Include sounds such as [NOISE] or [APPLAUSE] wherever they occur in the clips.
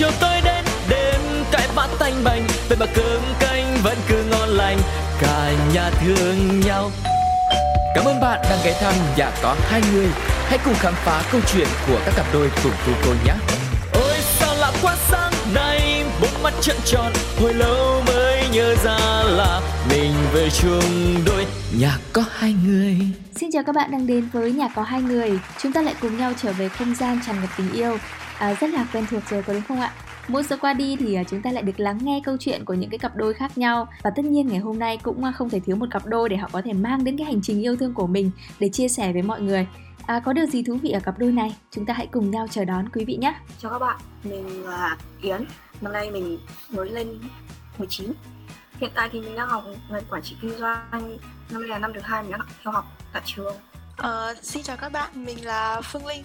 chiều tối đến đêm cãi vã tanh bành vậy mà cơm canh vẫn cứ ngon lành cả nhà thương nhau Cảm ơn bạn đang ghé thăm nhà có hai người. Hãy cùng khám phá câu chuyện của các cặp đôi cùng cô cô nhé. Ôi sao lạ quá sáng nay, bốn mắt trợn tròn, hồi lâu mới nhớ ra là mình về chung đôi nhà có hai người. Xin chào các bạn đang đến với nhà có hai người. Chúng ta lại cùng nhau trở về không gian tràn ngập tình yêu. À, rất là quen thuộc rồi có đúng không ạ? Mỗi số qua đi thì à, chúng ta lại được lắng nghe câu chuyện của những cái cặp đôi khác nhau và tất nhiên ngày hôm nay cũng à, không thể thiếu một cặp đôi để họ có thể mang đến cái hành trình yêu thương của mình để chia sẻ với mọi người. À, có điều gì thú vị ở cặp đôi này? Chúng ta hãy cùng nhau chờ đón quý vị nhé. Chào các bạn, mình là Yến. Năm nay mình mới lên 19. Hiện tại thì mình đang học ngành quản trị kinh doanh. Năm nay là năm thứ hai mình đang theo học tại trường. Uh, xin chào các bạn, mình là Phương Linh.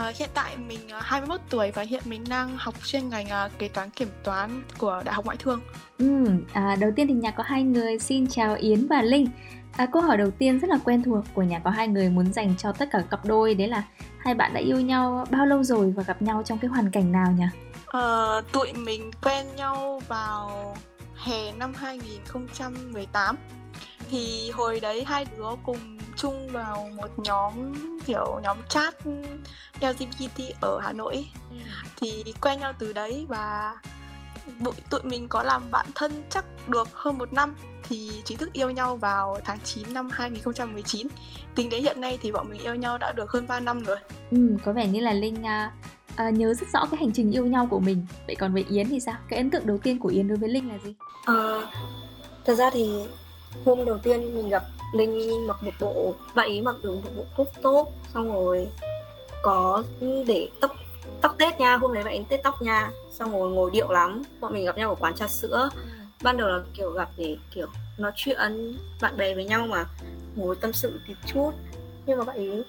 Uh, hiện tại mình uh, 21 tuổi và hiện mình đang học chuyên ngành uh, kế toán kiểm toán của Đại học Ngoại thương. Ừ, à, đầu tiên thì nhà có hai người xin chào Yến và Linh. À, câu hỏi đầu tiên rất là quen thuộc của nhà có hai người muốn dành cho tất cả cặp đôi đấy là hai bạn đã yêu nhau bao lâu rồi và gặp nhau trong cái hoàn cảnh nào nhỉ? Uh, tụi mình quen nhau vào hè năm 2018 thì hồi đấy hai đứa cùng chung vào một nhóm kiểu nhóm chat LGBT ở Hà Nội. Ừ. thì quen nhau từ đấy và tụi, tụi mình có làm bạn thân chắc được hơn một năm thì chính thức yêu nhau vào tháng 9 năm 2019 tính đến hiện nay thì bọn mình yêu nhau đã được hơn 3 năm rồi. Ừ, có vẻ như là Linh uh, uh, nhớ rất rõ cái hành trình yêu nhau của mình. Vậy còn với Yến thì sao? Cái ấn tượng đầu tiên của Yến đối với Linh là gì? Uh, thật ra thì hôm đầu tiên mình gặp linh mặc một bộ bạn ý mặc được một bộ top top xong rồi có để tóc tóc tết nha hôm đấy bạn ấy tết tóc nha. Xong rồi ngồi điệu lắm bọn mình gặp nhau ở quán trà sữa. Ban đầu là kiểu gặp để kiểu nói chuyện bạn bè với nhau mà ngồi tâm sự một chút. Nhưng mà bạn ấy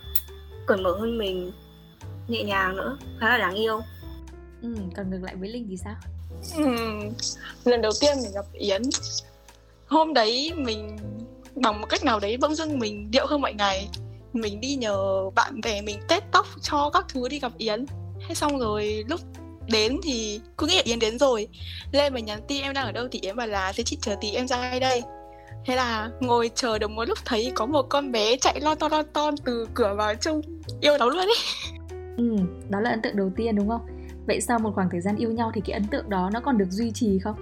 cởi mở hơn mình nhẹ nhàng nữa khá là đáng yêu. Ừ, còn ngược lại với linh thì sao? Ừ, lần đầu tiên mình gặp yến hôm đấy mình bằng một cách nào đấy bỗng dưng mình điệu hơn mọi ngày. Mình đi nhờ bạn bè mình tết tóc cho các thứ đi gặp yến. Hay xong rồi lúc đến thì cứ nghĩ yến đến rồi. Lên mà nhắn tin em đang ở đâu thì yến bảo là thế chị chờ tí em ra đây thế là ngồi chờ được một lúc thấy có một con bé chạy lon ton lon ton từ cửa vào chung yêu nó luôn ấy. Ừ đó là ấn tượng đầu tiên đúng không? Vậy sau một khoảng thời gian yêu nhau thì cái ấn tượng đó nó còn được duy trì không?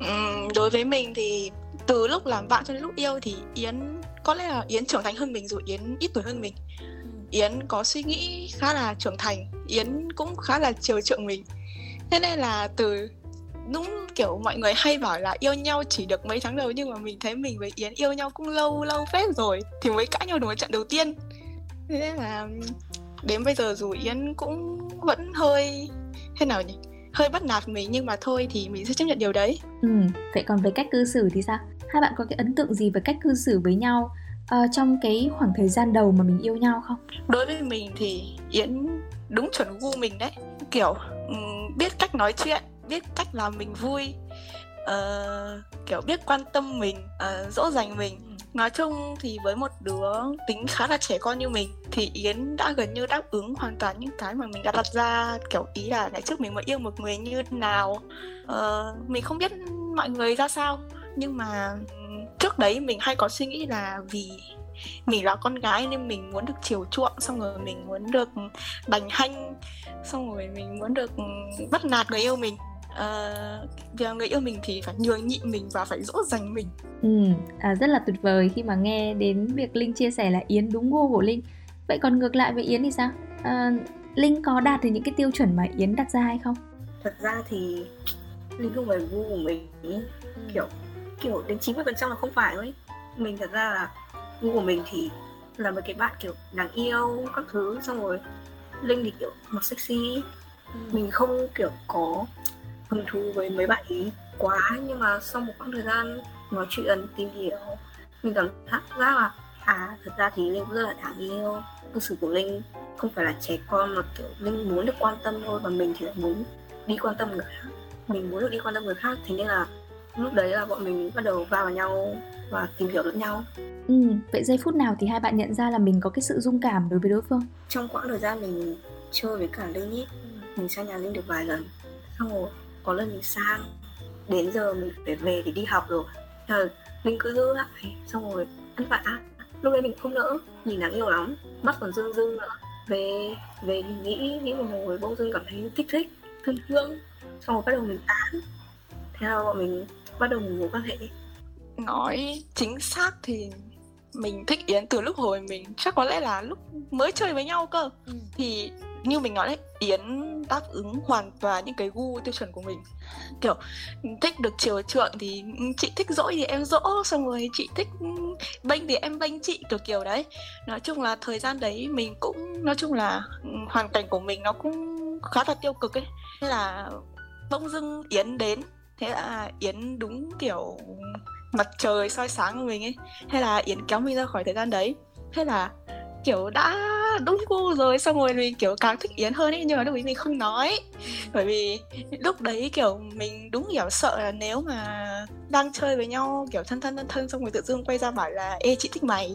Ừ, đối với mình thì từ lúc làm bạn cho đến lúc yêu thì yến có lẽ là yến trưởng thành hơn mình rồi yến ít tuổi hơn mình. Ừ. yến có suy nghĩ khá là trưởng thành yến cũng khá là chiều chuộng mình. Thế nên là từ đúng kiểu mọi người hay bảo là yêu nhau chỉ được mấy tháng đầu nhưng mà mình thấy mình với yến yêu nhau cũng lâu lâu phết rồi thì mới cãi nhau được một trận đầu tiên. Thế nên là đến bây giờ dù yến cũng vẫn hơi thế nào nhỉ? Hơi bắt nạt mình nhưng mà thôi thì mình sẽ chấp nhận điều đấy. Ừ vậy còn về cách cư xử thì sao hai bạn có cái ấn tượng gì về cách cư xử với nhau uh, trong cái khoảng thời gian đầu mà mình yêu nhau không? Đối với mình thì yến đúng chuẩn gu mình đấy. Kiểu um, biết cách nói chuyện biết cách làm mình vui uh, kiểu biết quan tâm mình uh, dỗ dành mình. Nói chung thì với một đứa tính khá là trẻ con như mình thì yến đã gần như đáp ứng hoàn toàn những cái mà mình đã đặt ra. Kiểu ý là ngày trước mình mới yêu một người như nào uh, mình không biết mọi người ra sao nhưng mà trước đấy mình hay có suy nghĩ là vì mình là con gái nên mình muốn được chiều chuộng xong rồi mình muốn được bành hanh xong rồi mình muốn được bắt nạt người yêu mình. Uh, vì người yêu mình thì phải nhường nhịn mình và phải dỗ dành mình. Ừ à, rất là tuyệt vời khi mà nghe đến việc linh chia sẻ là yến đúng gu của linh. Vậy còn ngược lại với yến thì sao? À, linh có đạt được những cái tiêu chuẩn mà yến đặt ra hay không? Thật ra thì linh không phải gu của mình ừ. kiểu kiểu đến 90% là không phải thôi. Mình thật ra là gu của mình thì là một cái bạn kiểu đáng yêu các thứ xong rồi linh thì kiểu mặc sexy. Ừ. mình không kiểu có hứng thú với mấy bạn ý quá nhưng mà sau một khoảng thời gian nói chuyện tìm hiểu mình cảm giác là à thật ra thì linh rất là đáng yêu. Cư xử của linh không phải là trẻ con mà kiểu linh muốn được quan tâm thôi và mình thì lại muốn đi quan tâm người khác. Mình muốn được đi quan tâm người khác thế nên là lúc đấy là bọn mình bắt đầu va vào nhau và tìm hiểu lẫn nhau. Ừ vậy giây phút nào thì hai bạn nhận ra là mình có cái sự dung cảm đối với đối phương? Trong quãng thời gian mình chơi với cả linh ý mình sang nhà linh được vài lần. Xong rồi có lần mình sang đến giờ mình phải về để đi học rồi. Rồi mình cứ giữ lại xong rồi ăn vạ. Lúc đấy mình không nỡ nhìn đáng yêu lắm. Mắt còn rưng rưng nữa. Về về thì nghĩ nghĩ một hồi bỗng dưng cảm thấy thích thích thân thương. Xong rồi bắt đầu mình tán thế là bọn mình bắt đầu mối quan hệ nói chính xác thì mình thích Yến từ lúc hồi mình chắc có lẽ là lúc mới chơi với nhau cơ. Ừ. thì như mình nói đấy Yến đáp ứng hoàn toàn những cái gu tiêu chuẩn của mình. Kiểu thích được chiều chuộng thì chị thích dỗi thì em dỗ xong rồi chị thích bênh thì em bênh chị kiểu kiểu đấy. Nói chung là thời gian đấy mình cũng nói chung là hoàn cảnh của mình nó cũng khá là tiêu cực ấy. Thế là bỗng dưng Yến đến thế là Yến đúng kiểu mặt trời soi sáng của mình ấy. Hay là Yến kéo mình ra khỏi thời gian đấy. Hay là, kiểu, đã đúng gu rồi, xong rồi mình, kiểu, càng thích Yến hơn ấy, nhưng mà lúc ấy mình không nói. Bởi vì lúc đấy, kiểu, mình đúng kiểu sợ là nếu mà đang chơi với nhau, kiểu, thân thân thân thân, xong rồi tự dưng quay ra bảo là, ê, chị thích mày.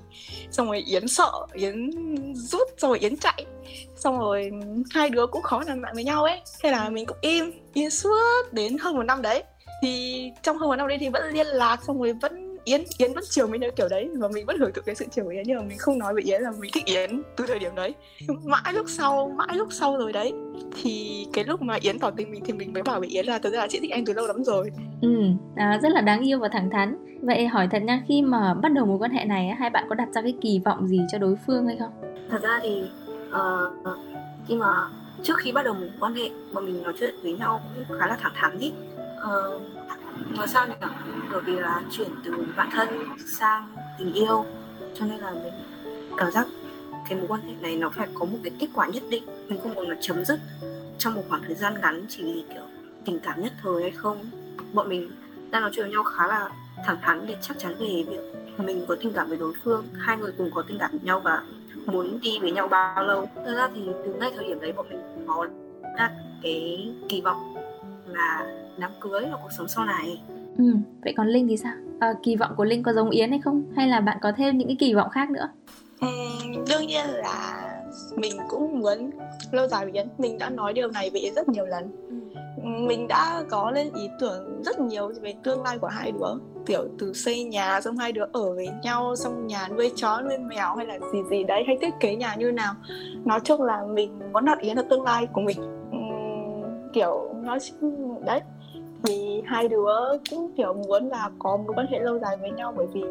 Xong rồi Yến sợ, Yến rút, xong rồi Yến chạy. Xong rồi hai đứa cũng khó làm bạn với nhau ấy. Thế là mình cũng im im suốt đến hơn một năm đấy thì trong hơn một năm đấy thì vẫn liên lạc xong rồi vẫn Yến Yến vẫn chiều mình theo kiểu đấy và mình vẫn hưởng thụ cái sự chiều Yến nhưng mà mình không nói với Yến là mình thích Yến từ thời điểm đấy. Mãi lúc sau mãi lúc sau rồi đấy thì cái lúc mà Yến tỏ tình mình thì mình mới bảo với Yến là thực ra là chị thích anh từ lâu lắm rồi. Ừ à, rất là đáng yêu và thẳng thắn. Vậy hỏi thật nha khi mà bắt đầu mối quan hệ này hai bạn có đặt ra cái kỳ vọng gì cho đối phương hay không? Thật ra thì uh, khi mà trước khi bắt đầu mối quan hệ mà mình nói chuyện với nhau cũng khá là thẳng thắn ý uh, nói sao nhỉ? Bởi vì là chuyển từ bạn thân sang tình yêu cho nên là mình cảm giác cái mối quan hệ này nó phải có một cái kết quả nhất định. Mình không muốn là chấm dứt trong một khoảng thời gian ngắn chỉ vì kiểu tình cảm nhất thời hay không. Bọn mình đang nói chuyện với nhau khá là thẳng thắn để chắc chắn về việc mình có tình cảm với đối phương hai người cùng có tình cảm với nhau và muốn đi với nhau bao lâu. Thật ra thì từ ngay thời điểm đấy bọn mình có đặt cái kỳ vọng là đám cưới và cuộc sống sau này. Ừ vậy còn linh thì sao? À, kỳ vọng của linh có giống yến hay không? Hay là bạn có thêm những cái kỳ vọng khác nữa? Ừ, đương nhiên là mình cũng muốn lâu dài với yến. Mình đã nói điều này với yến rất nhiều lần. Ừ. mình đã có lên ý tưởng rất nhiều về tương lai của hai đứa. Kiểu từ xây nhà xong hai đứa ở với nhau xong nhà nuôi chó nuôi mèo hay là gì gì đấy hay thiết kế nhà như nào. Nói chung là mình muốn đặt yến là tương lai của mình kiểu nói đấy. Thì hai đứa cũng kiểu muốn là có mối quan hệ lâu dài với nhau bởi vì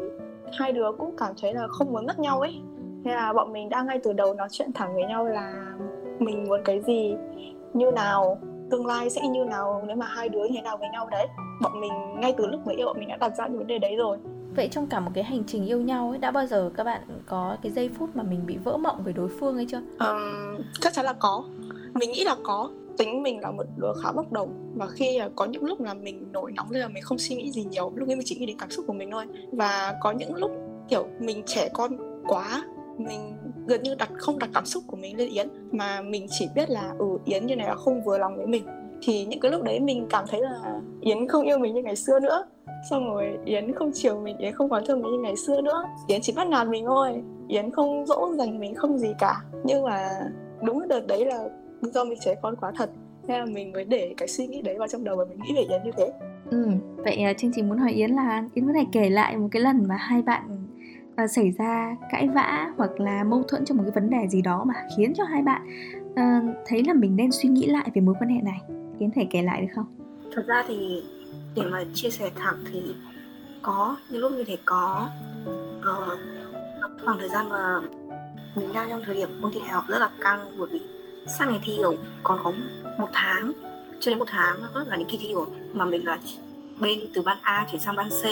hai đứa cũng cảm thấy là không muốn mất nhau ấy. Thế là bọn mình đã ngay từ đầu nói chuyện thẳng với nhau là mình muốn cái gì như nào tương lai sẽ như nào nếu mà hai đứa như thế nào với nhau đấy. Bọn mình ngay từ lúc mới yêu bọn mình đã đặt ra những vấn đề đấy rồi. Vậy trong cả một cái hành trình yêu nhau ấy đã bao giờ các bạn có cái giây phút mà mình bị vỡ mộng với đối phương hay chưa? Um, chắc chắn là có. Mình nghĩ là có tính mình là một đứa khá bốc đồng. Và khi à, có những lúc là mình nổi nóng lên là mình không suy nghĩ gì nhiều, lúc ấy mình chỉ nghĩ đến cảm xúc của mình thôi. Và có những lúc, kiểu, mình trẻ con quá, mình gần như đặt, không đặt cảm xúc của mình lên yến, mà mình chỉ biết là ừ yến như này là không vừa lòng với mình. Thì những cái lúc đấy mình cảm thấy là yến không yêu mình như ngày xưa nữa. Xong rồi yến không chiều mình, yến không quan tâm mình như ngày xưa nữa. Yến chỉ bắt nạt mình thôi. Yến không dỗ dành mình không gì cả. Nhưng mà đúng đợt đấy là do mình trẻ con quá thật nên là mình mới để cái suy nghĩ đấy vào trong đầu và mình nghĩ về Yến như thế. Ừ vậy uh, chương trình muốn hỏi Yến là Yến có thể kể lại một cái lần mà hai bạn uh, xảy ra cãi vã hoặc là mâu thuẫn trong một cái vấn đề gì đó mà khiến cho hai bạn uh, thấy là mình nên suy nghĩ lại về mối quan hệ này. Yến thể kể lại được không? Thật ra thì để mà chia sẻ thẳng thì có những lúc như thế có. Uh, khoảng thời gian mà mình đang trong thời điểm ôn thi đại học rất là căng bởi vì sang ngày thi rồi còn có một tháng chưa đến một tháng nữa là đến kỳ thi rồi mà mình là bên từ ban A chuyển sang ban C.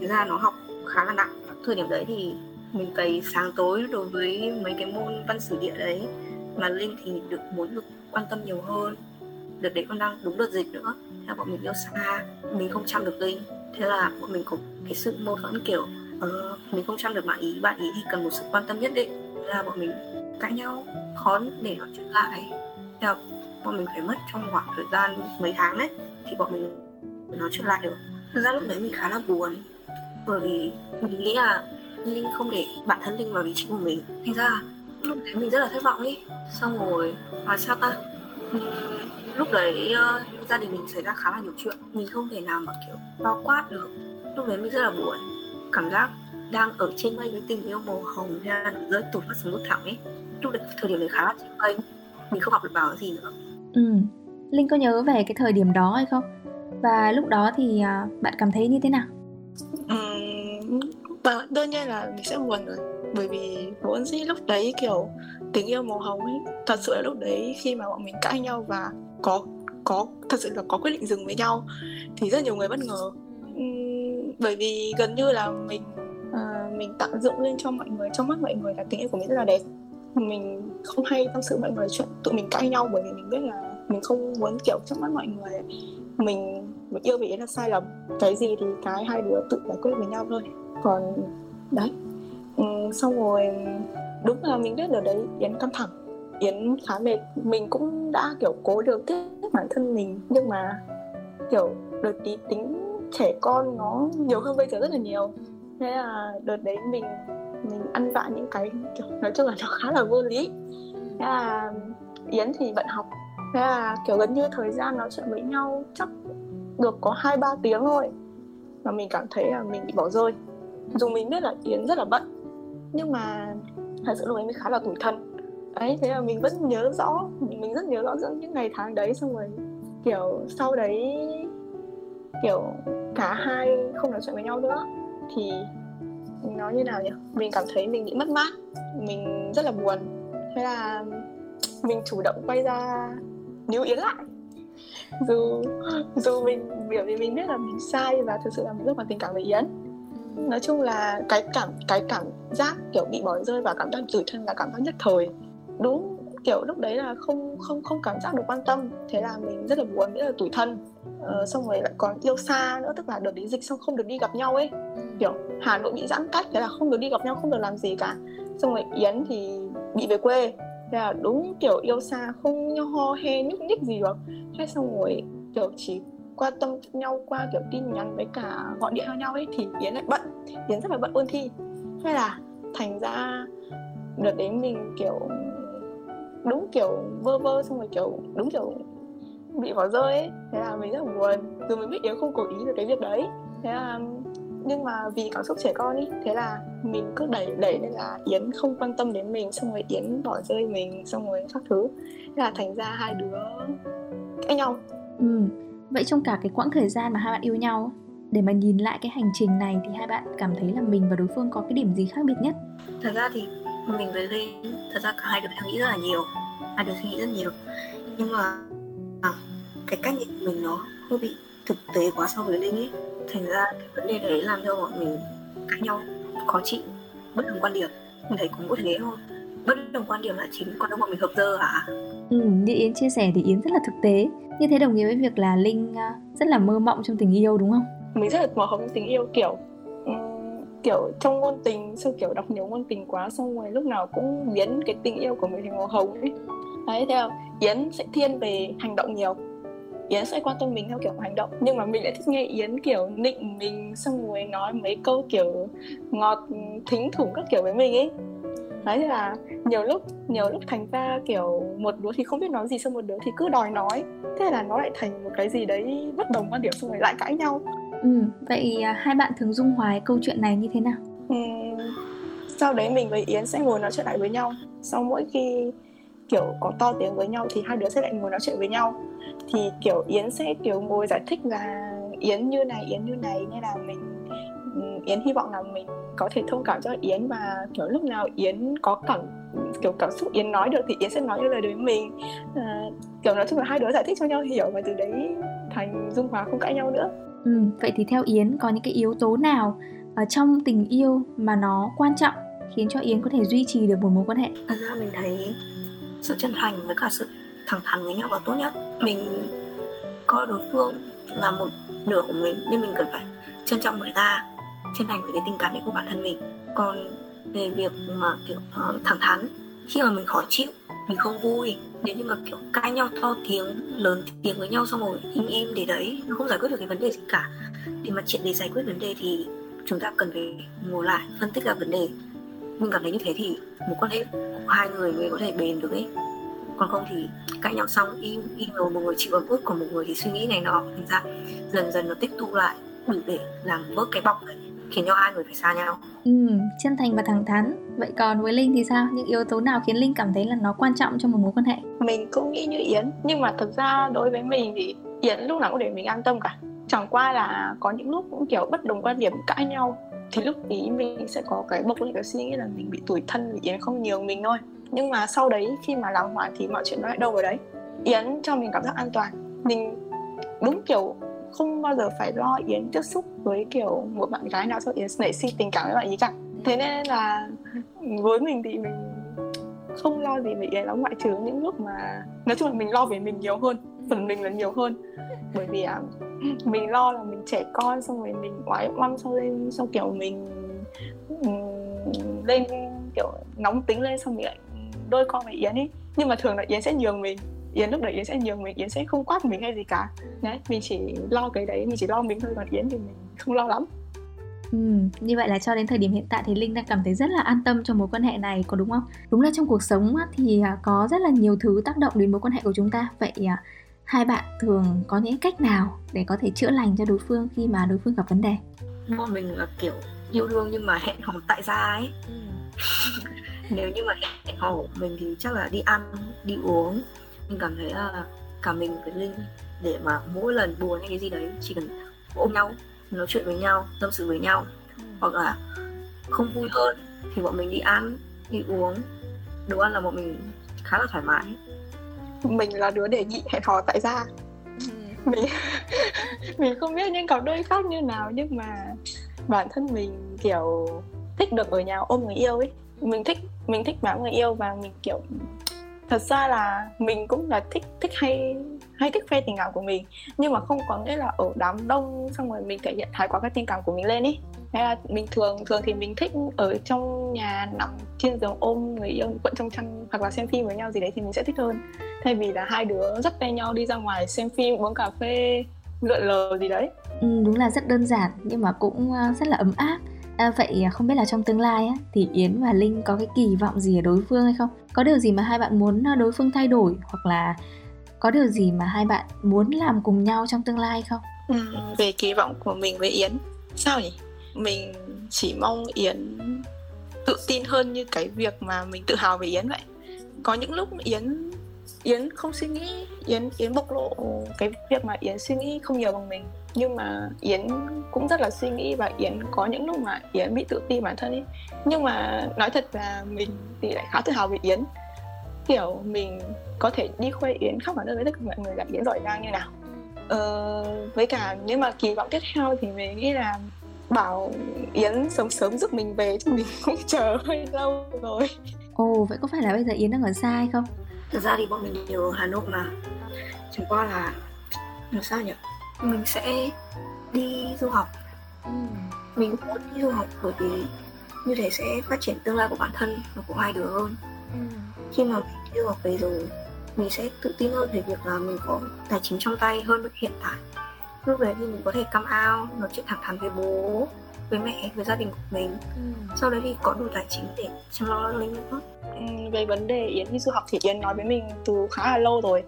Thực ra nó học khá là nặng. Thời điểm đấy thì mình cày sáng tối đối với mấy cái môn văn sử địa đấy mà linh thì được muốn được quan tâm nhiều hơn đợt đấy còn đang đúng đợt dịch nữa. Thế là bọn mình yêu xa mình không chăm được linh. Thế là bọn mình có cái sự mâu thuẫn kiểu uh, mình không chăm được bạn ý bạn ý thì cần một sự quan tâm nhất định. Thế là bọn mình cãi nhau khó để nói chuyện lại. Thế là bọn mình phải mất trong khoảng thời gian mấy tháng đấy thì bọn mình nói chuyện lại được. Thực ra lúc đấy mình khá là buồn bởi vì mình nghĩ là linh không để bản thân linh vào vị trí của mình. Thành ra lúc đấy mình rất là thất vọng ấy. Xong rồi mà sao ta? Ừ, lúc đấy uh, gia đình mình xảy ra khá là nhiều chuyện. Mình không thể nào mà kiểu bao quát được. Lúc đấy mình rất là buồn. Cảm giác đang ở trên mây với tình yêu màu hồng ra rơi tụt phát xuống vực thẳng ấy lúc đấy thời điểm đấy khá là mây mình không học được bảo gì nữa. Ừ. Linh có nhớ về cái thời điểm đó hay không? Và lúc đó thì uh, bạn cảm thấy như thế nào? Uhm, đương nhiên là mình sẽ buồn rồi. Bởi vì vốn dĩ lúc đấy kiểu tình yêu màu hồng ấy thật sự là lúc đấy khi mà bọn mình cãi nhau và có có thật sự là có quyết định dừng với nhau thì rất nhiều người bất ngờ. Uhm, bởi vì gần như là mình uh, mình tạo dựng lên cho mọi người trong mắt mọi người là tình yêu của mình rất là đẹp mình không hay tâm sự mọi người chuyện tụi mình cãi nhau bởi vì mình biết là mình không muốn kiểu trước mắt mọi người mình mình yêu vì là sai lầm. Cái gì thì cái hai đứa tự giải quyết với nhau thôi. Còn đấy ừ, xong rồi đúng là mình biết được đấy yến căng thẳng. Yến khá mệt. Mình cũng đã kiểu cố điều tiết bản thân mình. Nhưng mà kiểu đợt tí tính trẻ con nó nhiều hơn bây giờ rất là nhiều. Thế là đợt đấy mình mình ăn vạ những cái kiểu nói chung là nó khá là vô lý. Thế là yến thì bận học. Thế là kiểu gần như thời gian nói chuyện với nhau chắc được có hai ba tiếng thôi. Và mình cảm thấy là mình bị bỏ rơi. Dù mình biết là yến rất là bận nhưng mà thật sự lúc ấy mình khá là tủi thân. Ấy thế là mình vẫn nhớ rõ mình rất nhớ rõ những ngày tháng đấy xong rồi kiểu sau đấy kiểu cả hai không nói chuyện với nhau nữa. Thì nói như nào nhỉ? Mình cảm thấy mình bị mất mát. Mình rất là buồn. Thế là mình chủ động quay ra níu yến lại. Dù dù mình bởi vì mình biết là mình sai và thực sự là mình rất là tình cảm với yến. Nói chung là cái cảm cái cảm giác kiểu bị bỏ rơi và cảm giác tủi thân là cảm giác nhất thời. Đúng, kiểu lúc đấy là không không không cảm giác được quan tâm. Thế là mình rất là buồn, rất là tủi thân ờ, xong rồi lại còn yêu xa nữa tức là được đi dịch xong không được đi gặp nhau ấy. Kiểu hà nội bị giãn cách thế là không được đi gặp nhau không được làm gì cả. Xong rồi yến thì bị về quê. Thế là đúng kiểu yêu xa không ho he nhúc nhích gì được. Thế xong rồi kiểu chỉ quan tâm nhau qua kiểu tin nhắn với cả gọi điện cho nhau ấy thì yến lại bận. Yến rất là bận ôn thi. Hay là thành ra đợt đấy mình kiểu đúng kiểu vơ vơ xong rồi kiểu đúng kiểu bị bỏ rơi ấy. Thế là mình rất là buồn. Dù mình biết yến không cố ý về cái việc đấy. Thế là nhưng mà vì cảm xúc trẻ con ý thế là mình cứ đẩy đẩy nên là yến không quan tâm đến mình xong rồi yến bỏ rơi mình xong rồi các thứ. Thế là thành ra hai đứa cãi nhau. Ừ. Vậy trong cả cái quãng thời gian mà hai bạn yêu nhau để mà nhìn lại cái hành trình này thì hai bạn cảm thấy là mình và đối phương có cái điểm gì khác biệt nhất? Thật ra thì mình với linh thật ra cả hai đứa đang nghĩ rất là nhiều. Hai đứa suy nghĩ rất nhiều. Nhưng mà à, cái cách nhìn mình nó hơi bị thực tế quá so với linh ấy. Thành ra cái vấn đề đấy làm cho bọn mình cãi nhau khó chịu bất đồng quan điểm. Mình thấy cũng có thế thôi. Bất đồng quan điểm là chính còn đâu bọn mình hợp dơ hả? Ừ như yến chia sẻ thì yến rất là thực tế. Như thế đồng nghĩa với việc là linh à, rất là mơ mộng trong tình yêu đúng không? Mình rất là hồng trong tình yêu kiểu kiểu trong ngôn tình xong kiểu đọc nhiều ngôn tình quá xong rồi lúc nào cũng biến cái tình yêu của mình thành màu hồng ấy. Đấy theo yến sẽ thiên về hành động nhiều. Yến sẽ quan tâm mình theo kiểu hành động nhưng mà mình lại thích nghe Yến kiểu nịnh mình xong rồi nói mấy câu kiểu ngọt thính thủng các kiểu với mình ấy. Đấy là nhiều lúc nhiều lúc thành ra kiểu một đứa thì không biết nói gì xong một đứa thì cứ đòi nói. Thế là nó lại thành một cái gì đấy bất đồng quan điểm xong rồi lại cãi nhau. Ừ vậy à, hai bạn thường dung hòa câu chuyện này như thế nào? Ừ, sau đấy mình với yến sẽ ngồi nói chuyện lại với nhau. Sau mỗi khi kiểu có to tiếng với nhau thì hai đứa sẽ lại ngồi nói chuyện với nhau. Thì kiểu yến sẽ kiểu ngồi giải thích là yến như này yến như này nên là mình yến hy vọng là mình có thể thông cảm cho yến và kiểu lúc nào yến có cảm kiểu cảm xúc yến nói được thì yến sẽ nói những lời đến mình. À, kiểu nói chung là hai đứa giải thích cho nhau hiểu và từ đấy thành dung hòa không cãi nhau nữa. Ừ, vậy thì theo yến có những cái yếu tố nào ở trong tình yêu mà nó quan trọng khiến cho yến có thể duy trì được một mối quan hệ? Thật ra mình thấy sự chân thành với cả sự thẳng thắn với nhau là tốt nhất. Mình coi đối phương là một nửa của mình nên mình cần phải trân trọng người ta chân thành với cái tình cảm đấy của bản thân mình. Còn về việc mà kiểu uh, thẳng thắn khi mà mình khó chịu mình không vui nếu như mà kiểu cãi nhau to tiếng lớn tiếng với nhau xong rồi im im để đấy nó không giải quyết được cái vấn đề gì cả. Để mà chuyện để giải quyết vấn đề thì chúng ta cần phải ngồi lại phân tích ra vấn đề mình cảm thấy như thế thì một quan hệ của hai người mới có thể bền được ấy. Còn không thì cãi nhau xong im im rồi một người chịu ấm ức còn một người thì suy nghĩ này nọ. Thành ra dần dần nó tích tụ lại đủ để làm vỡ cái bọc này khiến cho hai người phải xa nhau. Ừ chân thành và thẳng thắn. Vậy còn với linh thì sao? Những yếu tố nào khiến linh cảm thấy là nó quan trọng trong một mối quan hệ? Mình cũng nghĩ như yến nhưng mà thực ra đối với mình thì yến lúc nào cũng để mình an tâm cả. Chẳng qua là có những lúc cũng kiểu bất đồng quan điểm cãi nhau thì lúc ý mình sẽ có cái bộc lên cái suy nghĩ là mình bị tủi thân vì yến không nhường mình thôi. Nhưng mà sau đấy khi mà làm hoài thì mọi chuyện nó lại đâu vào đấy. Yến cho mình cảm giác an toàn. Mình đúng kiểu không bao giờ phải lo yến tiếp xúc với kiểu một bạn gái nào sau yến nảy sinh tình cảm với bạn ấy cả. Thế nên là với mình thì mình không lo gì về yến lắm. Ngoại trừ những lúc mà nói chung là mình lo về mình nhiều hơn phần mình là nhiều hơn. Bởi vì à, [CLEARS THROAT] mình lo là mình trẻ con xong rồi mình quá oăm xong lên xong kiểu mình ừ, lên kiểu nóng tính lên xong mình lại đôi con với yến ấy nhưng mà thường là yến sẽ nhường mình yến lúc đấy yến sẽ nhường mình yến sẽ không quát mình hay gì cả đấy mình chỉ lo cái đấy mình chỉ lo mình thôi còn yến thì mình không lo lắm Ừ, như vậy là cho đến thời điểm hiện tại thì Linh đang cảm thấy rất là an tâm trong mối quan hệ này có đúng không? Đúng là trong cuộc sống thì à, có rất là nhiều thứ tác động đến mối quan hệ của chúng ta. Vậy à, hai bạn thường có những cách nào để có thể chữa lành cho đối phương khi mà đối phương gặp vấn đề? Bọn mình là kiểu yêu đương nhưng mà hẹn hò tại gia ấy. Ừ. [LAUGHS] Nếu như mà hẹn hò của mình thì chắc là đi ăn, đi uống. Mình cảm thấy là cả mình với Linh để mà mỗi lần buồn hay cái gì đấy chỉ cần ôm nhau nói chuyện với nhau tâm sự với nhau ừ. hoặc là không vui hơn thì bọn mình đi ăn đi uống đồ ăn là bọn mình khá là thoải mái mình là đứa đề nghị hẹn hò tại gia. Ừ. mình [LAUGHS] mình không biết những cặp đôi khác như nào nhưng mà bản thân mình kiểu thích được ở nhà ôm người yêu ấy. Mình thích mình thích bám người yêu và mình kiểu thật ra là mình cũng là thích thích hay hay thích khoe tình cảm của mình. Nhưng mà không có nghĩa là ở đám đông xong rồi mình thể hiện thái quá cái tình cảm của mình lên ý. Hay là mình thường thường thì mình thích ở trong nhà nằm trên giường ôm người yêu quận trong chăn hoặc là xem phim với nhau gì đấy thì mình sẽ thích hơn thay vì là hai đứa dắt tay nhau đi ra ngoài xem phim uống cà phê lượn lờ gì đấy ừ, đúng là rất đơn giản nhưng mà cũng ờ, rất là ấm áp À, vậy à, không biết là trong tương lai á, thì Yến và Linh có cái kỳ vọng gì ở đối phương hay không? Có điều gì mà hai bạn muốn à, đối phương thay đổi hoặc là có điều gì mà hai bạn muốn làm cùng nhau trong tương lai không? Ừ, về kỳ vọng của mình với Yến sao nhỉ? Mình chỉ mong Yến tự tin hơn như cái việc mà mình tự hào về Yến vậy. Có những lúc Yến Yến không suy nghĩ Yến Yến bộc lộ cái việc mà Yến suy nghĩ không nhiều bằng mình. Nhưng mà Yến cũng rất là suy nghĩ và Yến có những lúc mà Yến bị tự ti bản thân ấy. Nhưng mà nói thật là mình thì lại khá tự hào về Yến. Kiểu mình có thể đi khoe Yến khắp cả nơi với tất cả mọi người là Yến giỏi giang như nào. Ờ, với cả nếu mà kỳ vọng tiếp theo thì mình nghĩ là bảo Yến sớm sớm giúp mình về chứ mình [LAUGHS] cũng chờ hơi lâu rồi. Ồ, vậy có phải là bây giờ Yến đang ở xa hay không? Thực ra thì bọn mình đều ở Hà Nội mà Chẳng qua là làm sao nhỉ? Mình sẽ đi du học ừ. Mình muốn đi du học bởi vì như thế sẽ phát triển tương lai của bản thân và của hai đứa hơn ừ. Khi mà mình đi du học về rồi mình sẽ tự tin hơn về việc là mình có tài chính trong tay hơn hiện tại lúc đấy thì mình có thể come out nói chuyện thẳng thắn với bố với mẹ với gia đình của mình. Ừ. sau đấy thì có đủ tài chính để chăm lo linh nữa. Ừ, về vấn đề yến đi du học thì yến nói với mình từ khá là lâu rồi.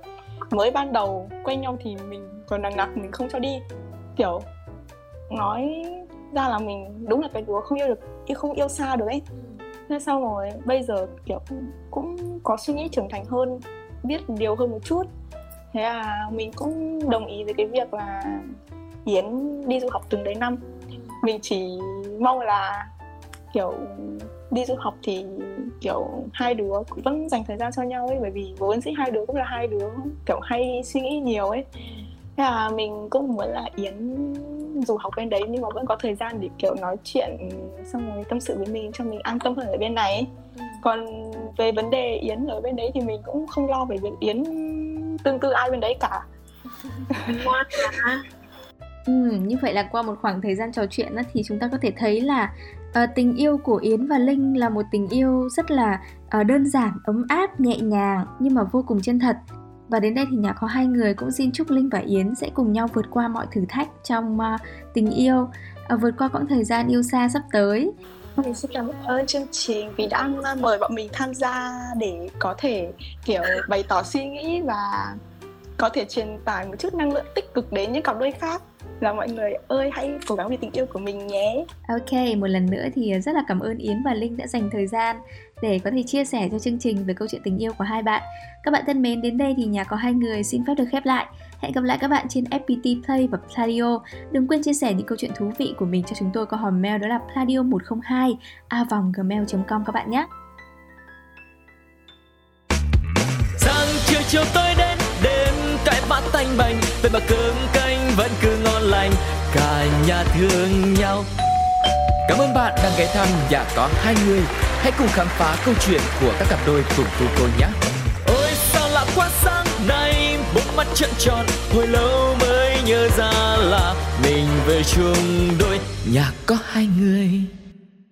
Mới ban đầu quen nhau thì mình còn nặng nặc mình không cho đi. Kiểu nói ra là mình đúng là cái đứa không yêu được yêu không yêu xa được ấy. Ừ. nên sau rồi bây giờ kiểu cũng có suy nghĩ trưởng thành hơn biết điều hơn một chút. Thế là mình cũng đồng ý với cái việc là yến đi du học từng đấy năm mình chỉ mong là kiểu đi du học thì kiểu hai đứa cũng vẫn dành thời gian cho nhau ấy bởi vì vốn dĩ hai đứa cũng là hai đứa kiểu hay suy nghĩ nhiều ấy thế là mình cũng muốn là yến dù học bên đấy nhưng mà vẫn có thời gian để kiểu nói chuyện xong rồi tâm sự với mình cho mình an tâm hơn ở bên này ấy. Ừ. còn về vấn đề yến ở bên đấy thì mình cũng không lo về việc yến tương tư ai bên đấy cả Ừ, như vậy là qua một khoảng thời gian trò chuyện á, thì chúng ta có thể thấy là uh, tình yêu của Yến và Linh là một tình yêu rất là uh, đơn giản, ấm áp, nhẹ nhàng nhưng mà vô cùng chân thật. Và đến đây thì nhà có hai người cũng xin chúc Linh và Yến sẽ cùng nhau vượt qua mọi thử thách trong uh, tình yêu, uh, vượt qua quãng thời gian yêu xa sắp tới. Mình xin cảm ơn chương trình vì đã mời bọn mình tham gia để có thể kiểu bày tỏ suy nghĩ và có thể truyền tải một chút năng lượng tích cực đến những cặp đôi khác là mọi người ơi hãy cố gắng vì tình yêu của mình nhé Ok, một lần nữa thì rất là cảm ơn Yến và Linh đã dành thời gian để có thể chia sẻ cho chương trình về câu chuyện tình yêu của hai bạn. Các bạn thân mến, đến đây thì nhà có hai người xin phép được khép lại. Hẹn gặp lại các bạn trên FPT Play và Pladio. Đừng quên chia sẻ những câu chuyện thú vị của mình cho chúng tôi qua hòm mail đó là pladio102 a gmail.com các bạn nhé. Sáng chiều chiều tôi đến đêm cái bát tanh bành vậy mà cơm canh vẫn cứ ngon lành, cả nhà thương nhau. Cảm ơn bạn đang ghé thăm nhà có hai người. Hãy cùng khám phá câu chuyện của các cặp đôi cùng cô cô nhé. Ôi sao lạ quá, sáng nay Bốn mắt trợn tròn, Hồi lâu mới nhớ ra là Mình về chung đôi. Nhà có hai người.